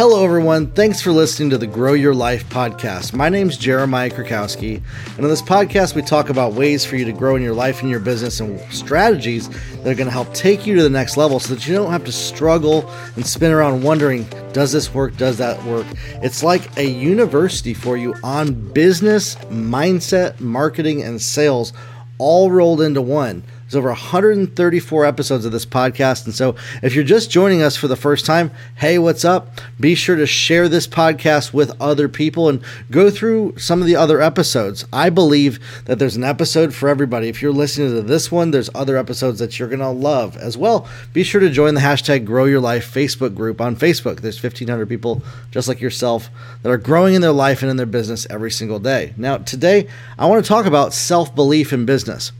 Hello, everyone. Thanks for listening to the Grow Your Life podcast. My name's Jeremiah Krakowski, and on this podcast, we talk about ways for you to grow in your life and your business and strategies that are going to help take you to the next level so that you don't have to struggle and spin around wondering, does this work? Does that work? It's like a university for you on business, mindset, marketing, and sales all rolled into one. There's over 134 episodes of this podcast. And so if you're just joining us for the first time, hey, what's up? Be sure to share this podcast with other people and go through some of the other episodes. I believe that there's an episode for everybody. If you're listening to this one, there's other episodes that you're going to love as well. Be sure to join the hashtag Grow Your Life Facebook group on Facebook. There's 1,500 people just like yourself that are growing in their life and in their business every single day. Now, today, I want to talk about self belief in business.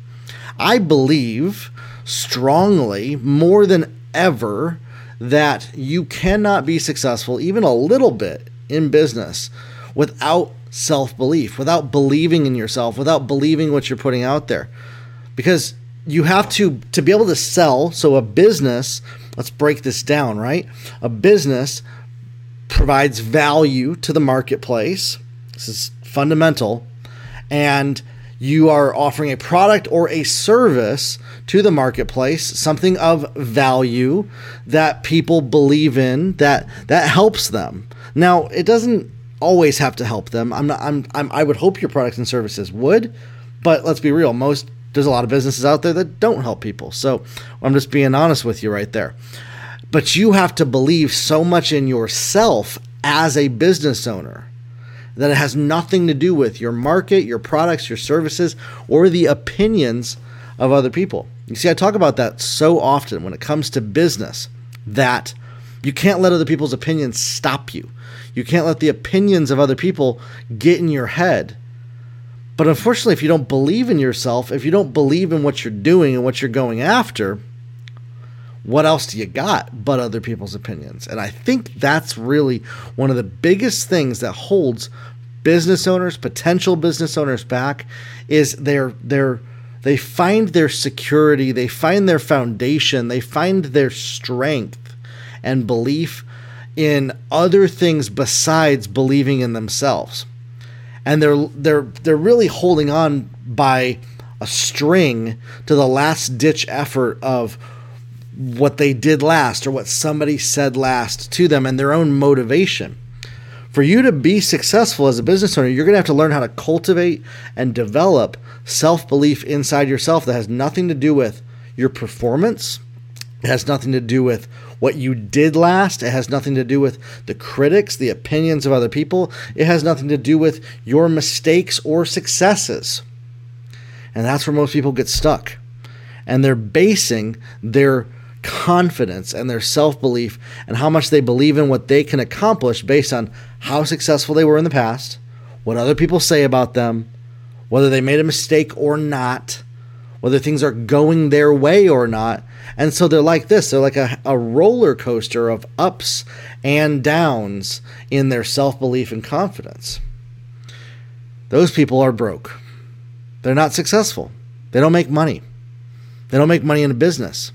I believe strongly more than ever that you cannot be successful, even a little bit, in business without self belief, without believing in yourself, without believing what you're putting out there. Because you have to to be able to sell so a business let's break this down right? A business provides value to the marketplace. This is fundamental. And you are offering a product or a service to the marketplace, something of value that people believe in that that helps them. Now, it doesn't always have to help them. I'm not I'm, I'm I would hope your products and services would, but let's be real, most there's a lot of businesses out there that don't help people. So, I'm just being honest with you right there. But you have to believe so much in yourself as a business owner that it has nothing to do with your market, your products, your services, or the opinions of other people. You see, I talk about that so often when it comes to business that you can't let other people's opinions stop you. You can't let the opinions of other people get in your head. But unfortunately, if you don't believe in yourself, if you don't believe in what you're doing and what you're going after, what else do you got but other people's opinions? And I think that's really one of the biggest things that holds business owners, potential business owners back is they're they're they find their security, they find their foundation, they find their strength and belief in other things besides believing in themselves. And they're they're they're really holding on by a string to the last ditch effort of what they did last or what somebody said last to them and their own motivation. For you to be successful as a business owner, you're going to have to learn how to cultivate and develop self belief inside yourself that has nothing to do with your performance. It has nothing to do with what you did last. It has nothing to do with the critics, the opinions of other people. It has nothing to do with your mistakes or successes. And that's where most people get stuck. And they're basing their confidence and their self belief and how much they believe in what they can accomplish based on how successful they were in the past, what other people say about them, whether they made a mistake or not, whether things are going their way or not. And so they're like this they're like a, a roller coaster of ups and downs in their self belief and confidence. Those people are broke. They're not successful. They don't make money. They don't make money in a business.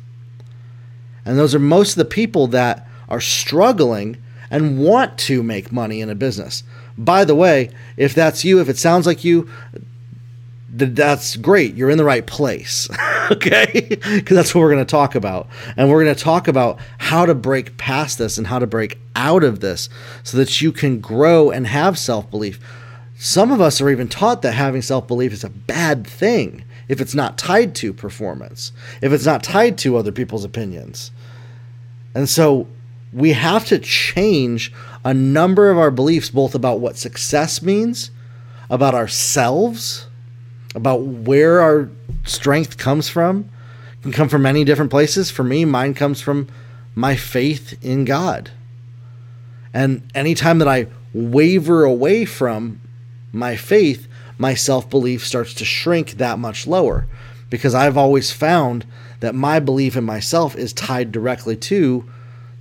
And those are most of the people that are struggling and want to make money in a business. By the way, if that's you, if it sounds like you, that's great. You're in the right place. okay? Because that's what we're going to talk about. And we're going to talk about how to break past this and how to break out of this so that you can grow and have self belief. Some of us are even taught that having self belief is a bad thing if it's not tied to performance, if it's not tied to other people's opinions. And so we have to change a number of our beliefs, both about what success means, about ourselves, about where our strength comes from. It can come from many different places. For me, mine comes from my faith in God. And anytime that I waver away from my faith, my self belief starts to shrink that much lower because I've always found that my belief in myself is tied directly to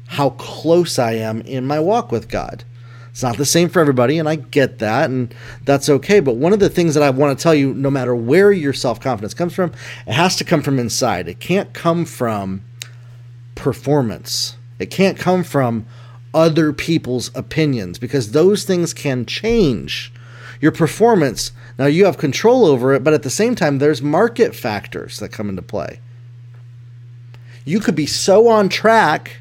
how close I am in my walk with God. It's not the same for everybody, and I get that, and that's okay. But one of the things that I want to tell you, no matter where your self confidence comes from, it has to come from inside. It can't come from performance, it can't come from other people's opinions because those things can change your performance. Now you have control over it, but at the same time, there's market factors that come into play. You could be so on track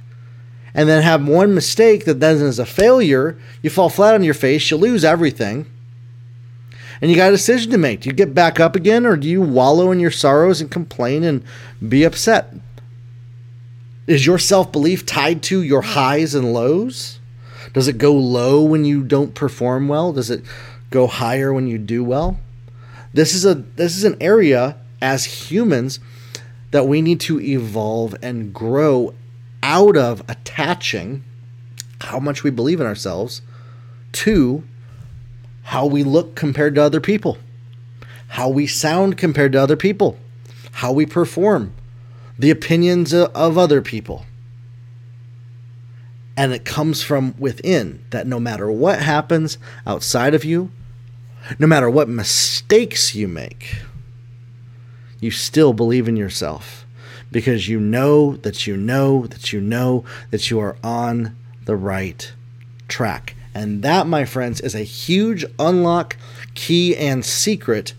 and then have one mistake that then is a failure. You fall flat on your face, you lose everything. And you got a decision to make. Do you get back up again or do you wallow in your sorrows and complain and be upset? Is your self belief tied to your highs and lows? Does it go low when you don't perform well? Does it go higher when you do well? This is a this is an area as humans that we need to evolve and grow out of attaching how much we believe in ourselves to how we look compared to other people, how we sound compared to other people, how we perform, the opinions of other people. And it comes from within that no matter what happens outside of you, no matter what mistakes you make, you still believe in yourself because you know that you know that you know that you are on the right track. And that, my friends, is a huge unlock, key, and secret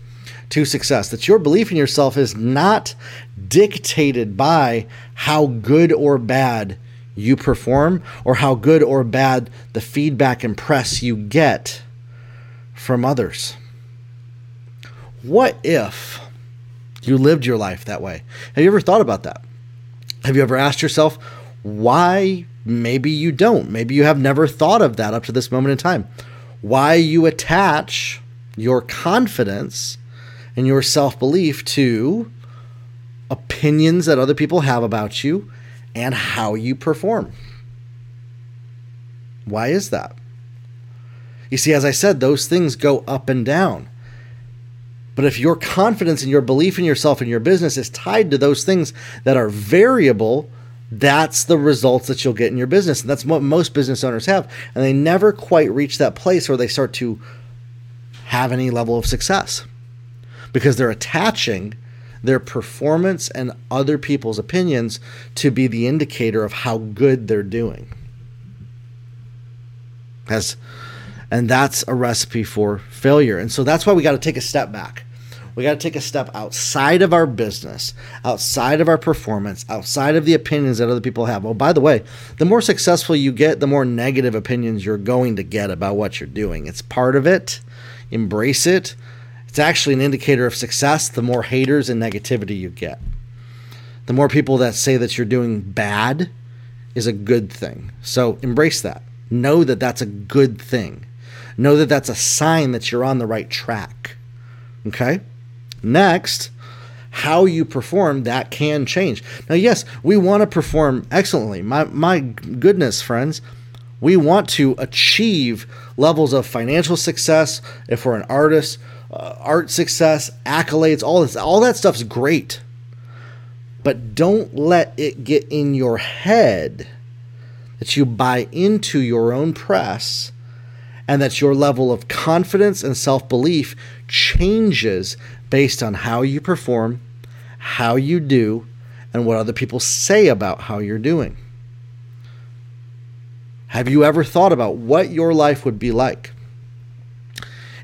to success. That your belief in yourself is not dictated by how good or bad you perform or how good or bad the feedback and press you get from others. What if you lived your life that way? Have you ever thought about that? Have you ever asked yourself why maybe you don't? Maybe you have never thought of that up to this moment in time. Why you attach your confidence and your self belief to opinions that other people have about you and how you perform. Why is that? You see, as I said, those things go up and down. But if your confidence and your belief in yourself and your business is tied to those things that are variable, that's the results that you'll get in your business. And that's what most business owners have. And they never quite reach that place where they start to have any level of success because they're attaching their performance and other people's opinions to be the indicator of how good they're doing. As and that's a recipe for failure. And so that's why we got to take a step back. We got to take a step outside of our business, outside of our performance, outside of the opinions that other people have. Oh, by the way, the more successful you get, the more negative opinions you're going to get about what you're doing. It's part of it. Embrace it. It's actually an indicator of success the more haters and negativity you get. The more people that say that you're doing bad is a good thing. So embrace that. Know that that's a good thing. Know that that's a sign that you're on the right track. Okay? Next, how you perform that can change. Now, yes, we want to perform excellently. My my goodness, friends, we want to achieve levels of financial success if we're an artist uh, art success, accolades, all this, all that stuff's great. But don't let it get in your head that you buy into your own press and that your level of confidence and self belief changes based on how you perform, how you do, and what other people say about how you're doing. Have you ever thought about what your life would be like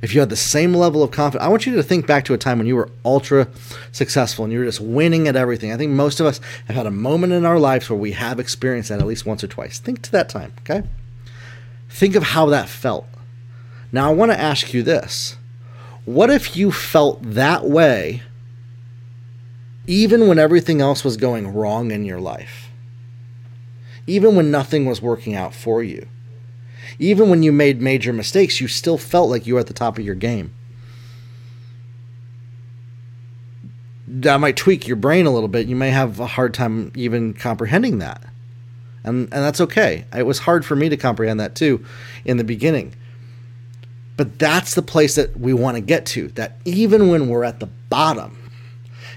if you had the same level of confidence, I want you to think back to a time when you were ultra successful and you were just winning at everything. I think most of us have had a moment in our lives where we have experienced that at least once or twice. Think to that time, okay? Think of how that felt. Now, I want to ask you this What if you felt that way even when everything else was going wrong in your life? Even when nothing was working out for you? even when you made major mistakes, you still felt like you were at the top of your game. That might tweak your brain a little bit. You may have a hard time even comprehending that. And, and that's okay. It was hard for me to comprehend that too in the beginning. But that's the place that we want to get to. That even when we're at the bottom,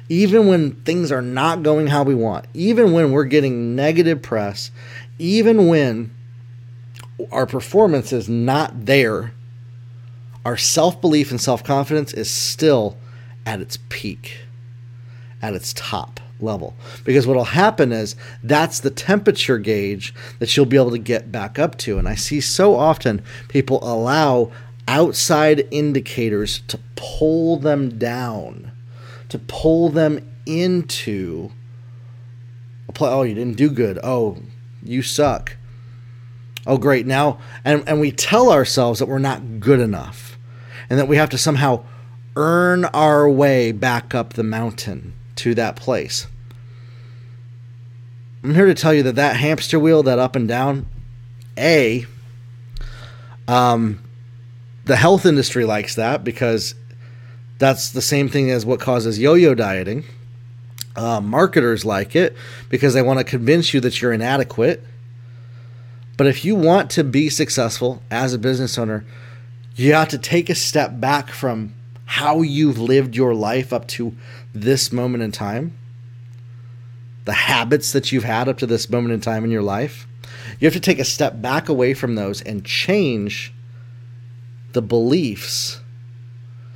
even when things are not going how we want, even when we're getting negative press, even when our performance is not there, our self belief and self confidence is still at its peak, at its top. level. Because what will happen is that's the temperature gauge that you'll be able to get back up to. And I see so often people allow outside indicators to pull them down, to pull them into a play. Oh, you didn't do good. Oh, you suck. Oh, great. Now, and, and we tell ourselves that we're not good enough and that we have to somehow earn our way back up the mountain to that place. I'm here to tell you that that hamster wheel, that up and down, A, um, the health industry likes that because that's the same thing as what causes yo yo dieting. Uh, marketers like it because they want to convince you that you're inadequate. But if you want to be successful as a business owner, you have to take a step back from how you've lived your life up to this moment in time, the habits that you've had up to this moment in time in your life. You have to take a step back away from those and change the beliefs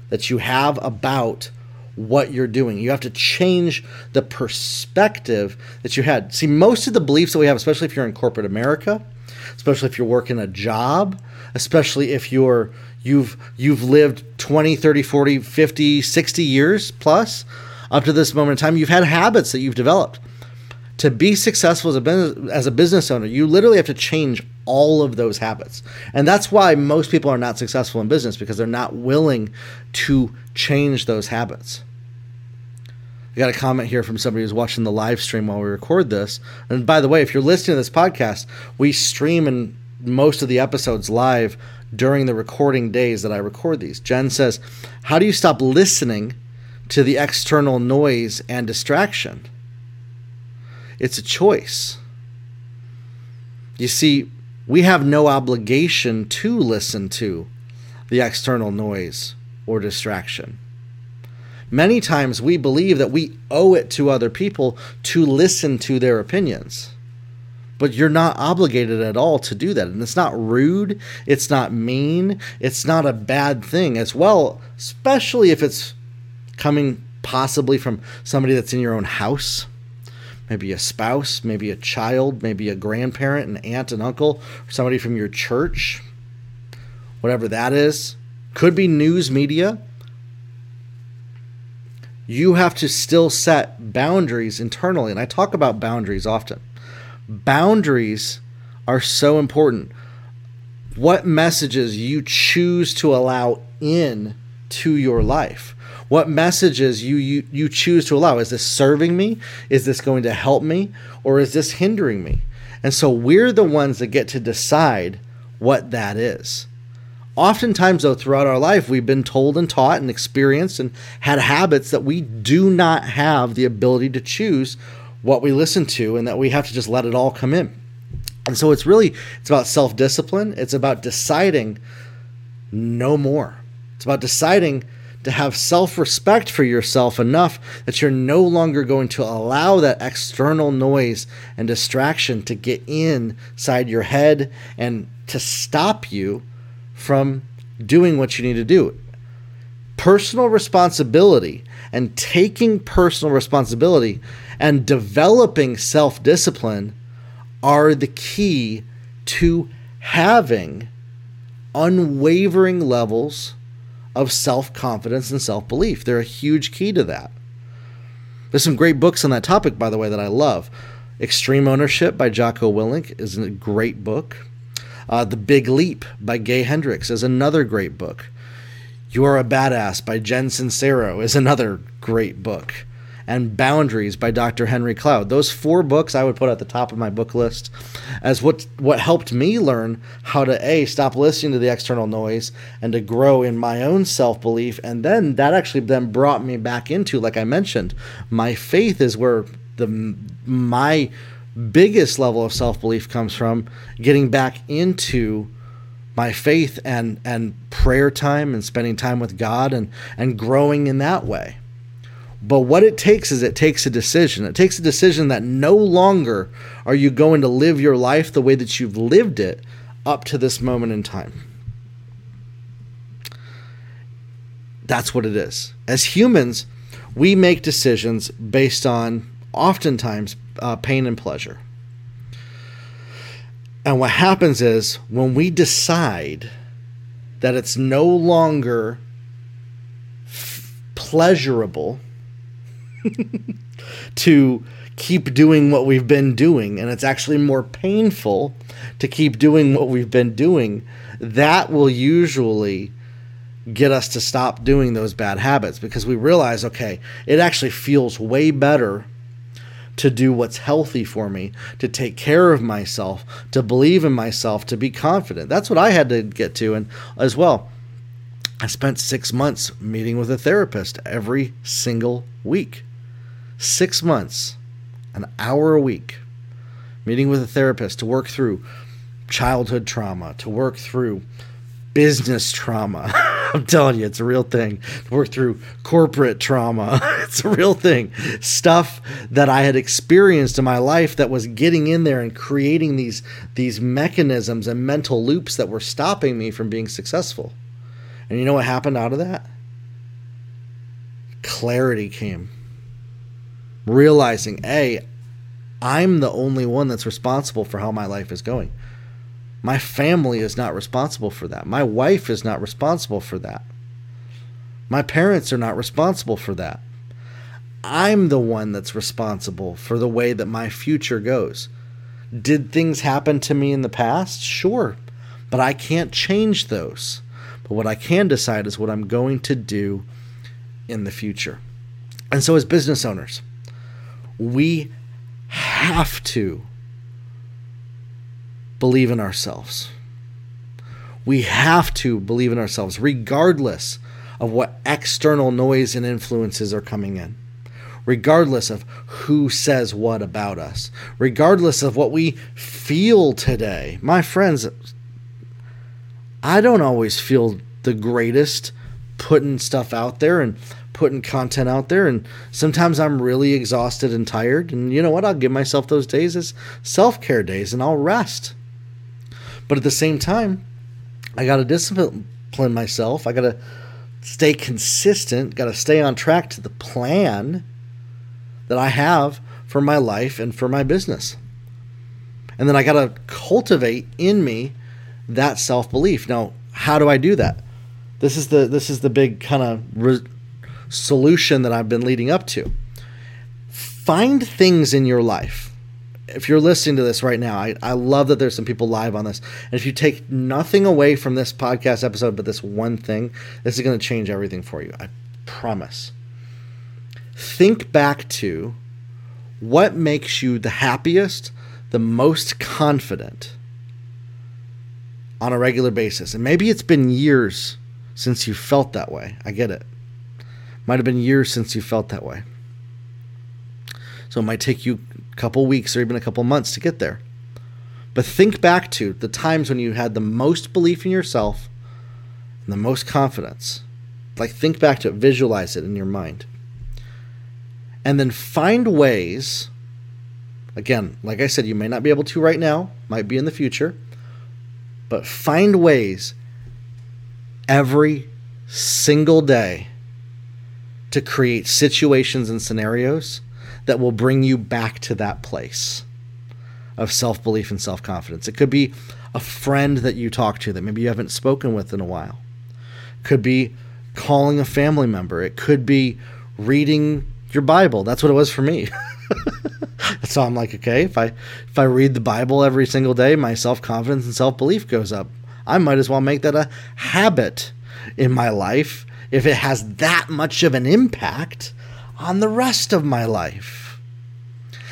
that you have about what you're doing. You have to change the perspective that you had. See, most of the beliefs that we have, especially if you're in corporate America, especially if you're working a job, especially if you're you've you've lived 20, 30, 40, 50, 60 years plus up to this moment in time, you've had habits that you've developed. To be successful as a business, as a business owner, you literally have to change all of those habits. And that's why most people are not successful in business because they're not willing to change those habits. I got a comment here from somebody who's watching the live stream while we record this. And by the way, if you're listening to this podcast, we stream in most of the episodes live during the recording days that I record these. Jen says, How do you stop listening to the external noise and distraction? It's a choice. You see, we have no obligation to listen to the external noise or distraction. Many times we believe that we owe it to other people to listen to their opinions. But you're not obligated at all to do that. And it's not rude, it's not mean, it's not a bad thing as well, especially if it's coming possibly from somebody that's in your own house. Maybe a spouse, maybe a child, maybe a grandparent, an aunt, an uncle, somebody from your church, whatever that is. Could be news media you have to still set boundaries internally. And I talk about boundaries often. Boundaries are so important. What messages you choose to allow in to your life. What messages you, you you choose to allow. Is this serving me? Is this going to help me? Or is this hindering me? And so we're the ones that get to decide what that is. Oftentimes, though, throughout our life, we've been told and taught and experienced and had habits that we do not have the ability to choose what we listen to and that we have to just let it all come in. And so it's really it's about self-discipline. It's about deciding no more. It's about deciding to have self-respect for yourself enough that you're no longer going to allow that external noise and distraction to get inside your head and to stop you from doing what you need to do. Personal responsibility and taking personal responsibility and developing self discipline are the key to having unwavering levels of self confidence and self belief. They're a huge key to that. There's some great books on that topic, by the way, that I love. Extreme Ownership by Jocko Willink is a great book. Uh, the Big Leap by Gay Hendricks is another great book. You're a Badass by Jen Sincero is another great book. And Boundaries by Dr. Henry Cloud. Those four books I would put at the top of my book list as what what helped me learn how to a stop listening to the external noise and to grow in my own self-belief and then that actually then brought me back into like I mentioned, my faith is where the my biggest level of self belief comes from getting back into my faith and and prayer time and spending time with God and and growing in that way. But what it takes is it takes a decision. It takes a decision that no longer are you going to live your life the way that you've lived it up to this moment in time. That's what it is. As humans, we make decisions based on oftentimes uh, pain and pleasure. And what happens is when we decide that it's no longer f- pleasurable to keep doing what we've been doing, and it's actually more painful to keep doing what we've been doing, that will usually get us to stop doing those bad habits because we realize, okay, it actually feels way better to do what's healthy for me, to take care of myself, to believe in myself, to be confident. That's what I had to get to. And as well, I spent six months meeting with a therapist every single week. Six months, an hour a week, meeting with a therapist to work through childhood trauma, to work through business trauma. I'm telling you, it's a real thing. To work through corporate trauma. it's a real thing. Stuff that I had experienced in my life that was getting in there and creating these these mechanisms and mental loops that were stopping me from being successful. And you know what happened out of that? Clarity came. Realizing, A, I'm the only one that's responsible for how my life is going. My family is not responsible for that. My wife is not responsible for that. My parents are not responsible for that. I'm the one that's responsible for the way that my future goes. Did things happen to me in the past? Sure. But I can't change those. But what I can decide is what I'm going to do in the future. And so, as business owners, we have to believe in ourselves. We have to believe in ourselves, regardless of what external noise and influences are coming in, regardless of who says what about us, regardless of what we feel today. My friends, I don't always feel the greatest putting stuff out there and putting content out there and sometimes I'm really exhausted and tired and you know what I'll give myself those days as self-care days and I'll rest but at the same time, I got to discipline myself. I got to stay consistent, got to stay on track to the plan that I have for my life and for my business. And then I got to cultivate in me that self-belief. Now, how do I do that? This is the this is the big kind of re- solution that I've been leading up to. Find things in your life if you're listening to this right now, I, I love that there's some people live on this. And if you take nothing away from this podcast episode but this one thing, this is going to change everything for you. I promise. Think back to what makes you the happiest, the most confident on a regular basis. And maybe it's been years since you felt that way. I get it. Might have been years since you felt that way. So it might take you a couple weeks or even a couple months to get there. But think back to the times when you had the most belief in yourself and the most confidence. Like, think back to it, visualize it in your mind. And then find ways, again, like I said, you may not be able to right now, might be in the future, but find ways every single day to create situations and scenarios that will bring you back to that place of self belief and self confidence. It could be a friend that you talk to that maybe you haven't spoken with in a while. It could be calling a family member. It could be reading your Bible. That's what it was for me. so I'm like, okay, if I if I read the Bible every single day, my self confidence and self belief goes up. I might as well make that a habit in my life if it has that much of an impact on the rest of my life.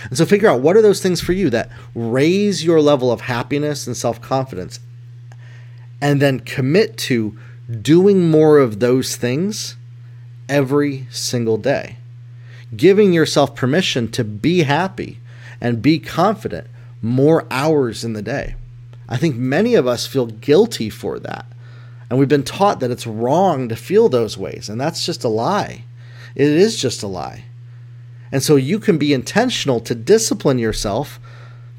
And so figure out what are those things for you that raise your level of happiness and self confidence. And then commit to doing more of those things every single day. Giving yourself permission to be happy and be confident more hours in the day. I think many of us feel guilty for that. And we've been taught that it's wrong to feel those ways, and that's just a lie. It is just a lie. And so you can be intentional to discipline yourself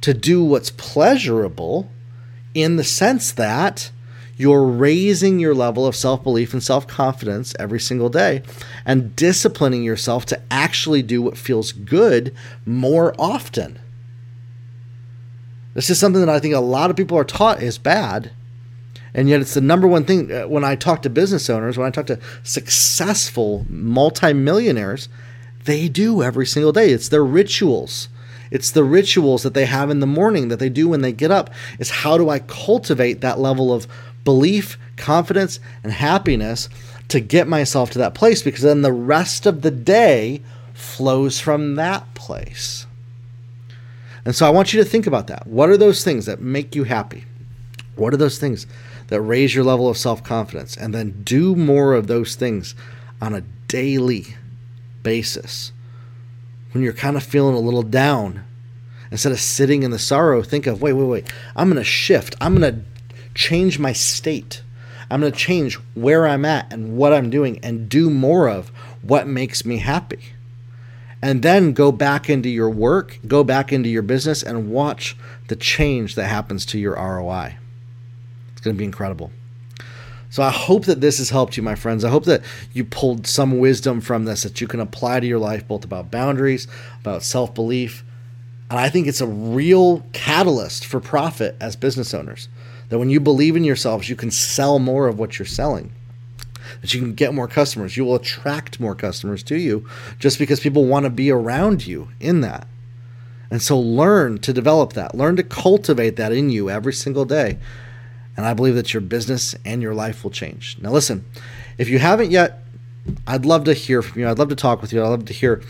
to do what's pleasurable in the sense that you're raising your level of self belief and self confidence every single day and disciplining yourself to actually do what feels good more often. This is something that I think a lot of people are taught is bad. And yet, it's the number one thing uh, when I talk to business owners, when I talk to successful multimillionaires, they do every single day. It's their rituals. It's the rituals that they have in the morning that they do when they get up. Is how do I cultivate that level of belief, confidence, and happiness to get myself to that place because then the rest of the day flows from that place. And so I want you to think about that. What are those things that make you happy? What are those things that raise your level of self confidence? And then do more of those things on a daily basis. When you're kind of feeling a little down, instead of sitting in the sorrow, think of wait, wait, wait. I'm going to shift. I'm going to change my state. I'm going to change where I'm at and what I'm doing and do more of what makes me happy. And then go back into your work, go back into your business, and watch the change that happens to your ROI. It's going to be incredible. So I hope that this has helped you, my friends. I hope that you pulled some wisdom from this that you can apply to your life, both about boundaries, about self belief. And I think it's a real catalyst for profit as business owners. That when you believe in yourselves, you can sell more of what you're selling. That you can get more customers. You will attract more customers to you just because people want to be around you in that. And so learn to develop that, learn to cultivate that in you every single day. And I believe that your business and your life will change. Now, listen, if you haven't yet, I'd love to hear from you. I'd love to talk with you. I'd love to hear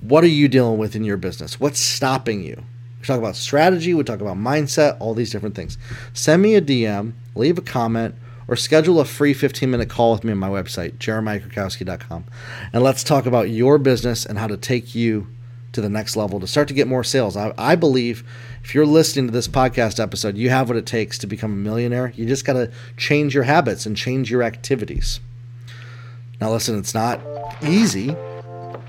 what are you dealing with in your business? What's stopping you? We talk about strategy, we talk about mindset, all these different things. Send me a DM, leave a comment, or schedule a free 15 minute call with me on my website, jeremiahkrakowski.com. And let's talk about your business and how to take you to the next level to start to get more sales. I, I believe if you're listening to this podcast episode, you have what it takes to become a millionaire. You just got to change your habits and change your activities. Now, listen, it's not easy,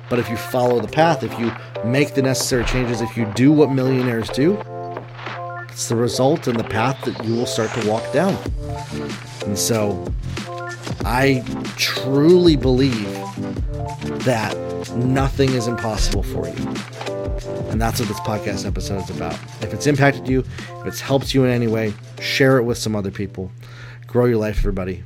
but if you follow the path, if you make the necessary changes, if you do what millionaires do, it's the result and the path that you will start to walk down. And so I truly believe that nothing is impossible for you. And that's what this podcast episode is about. If it's impacted you, if it's helped you in any way, share it with some other people. Grow your life, everybody.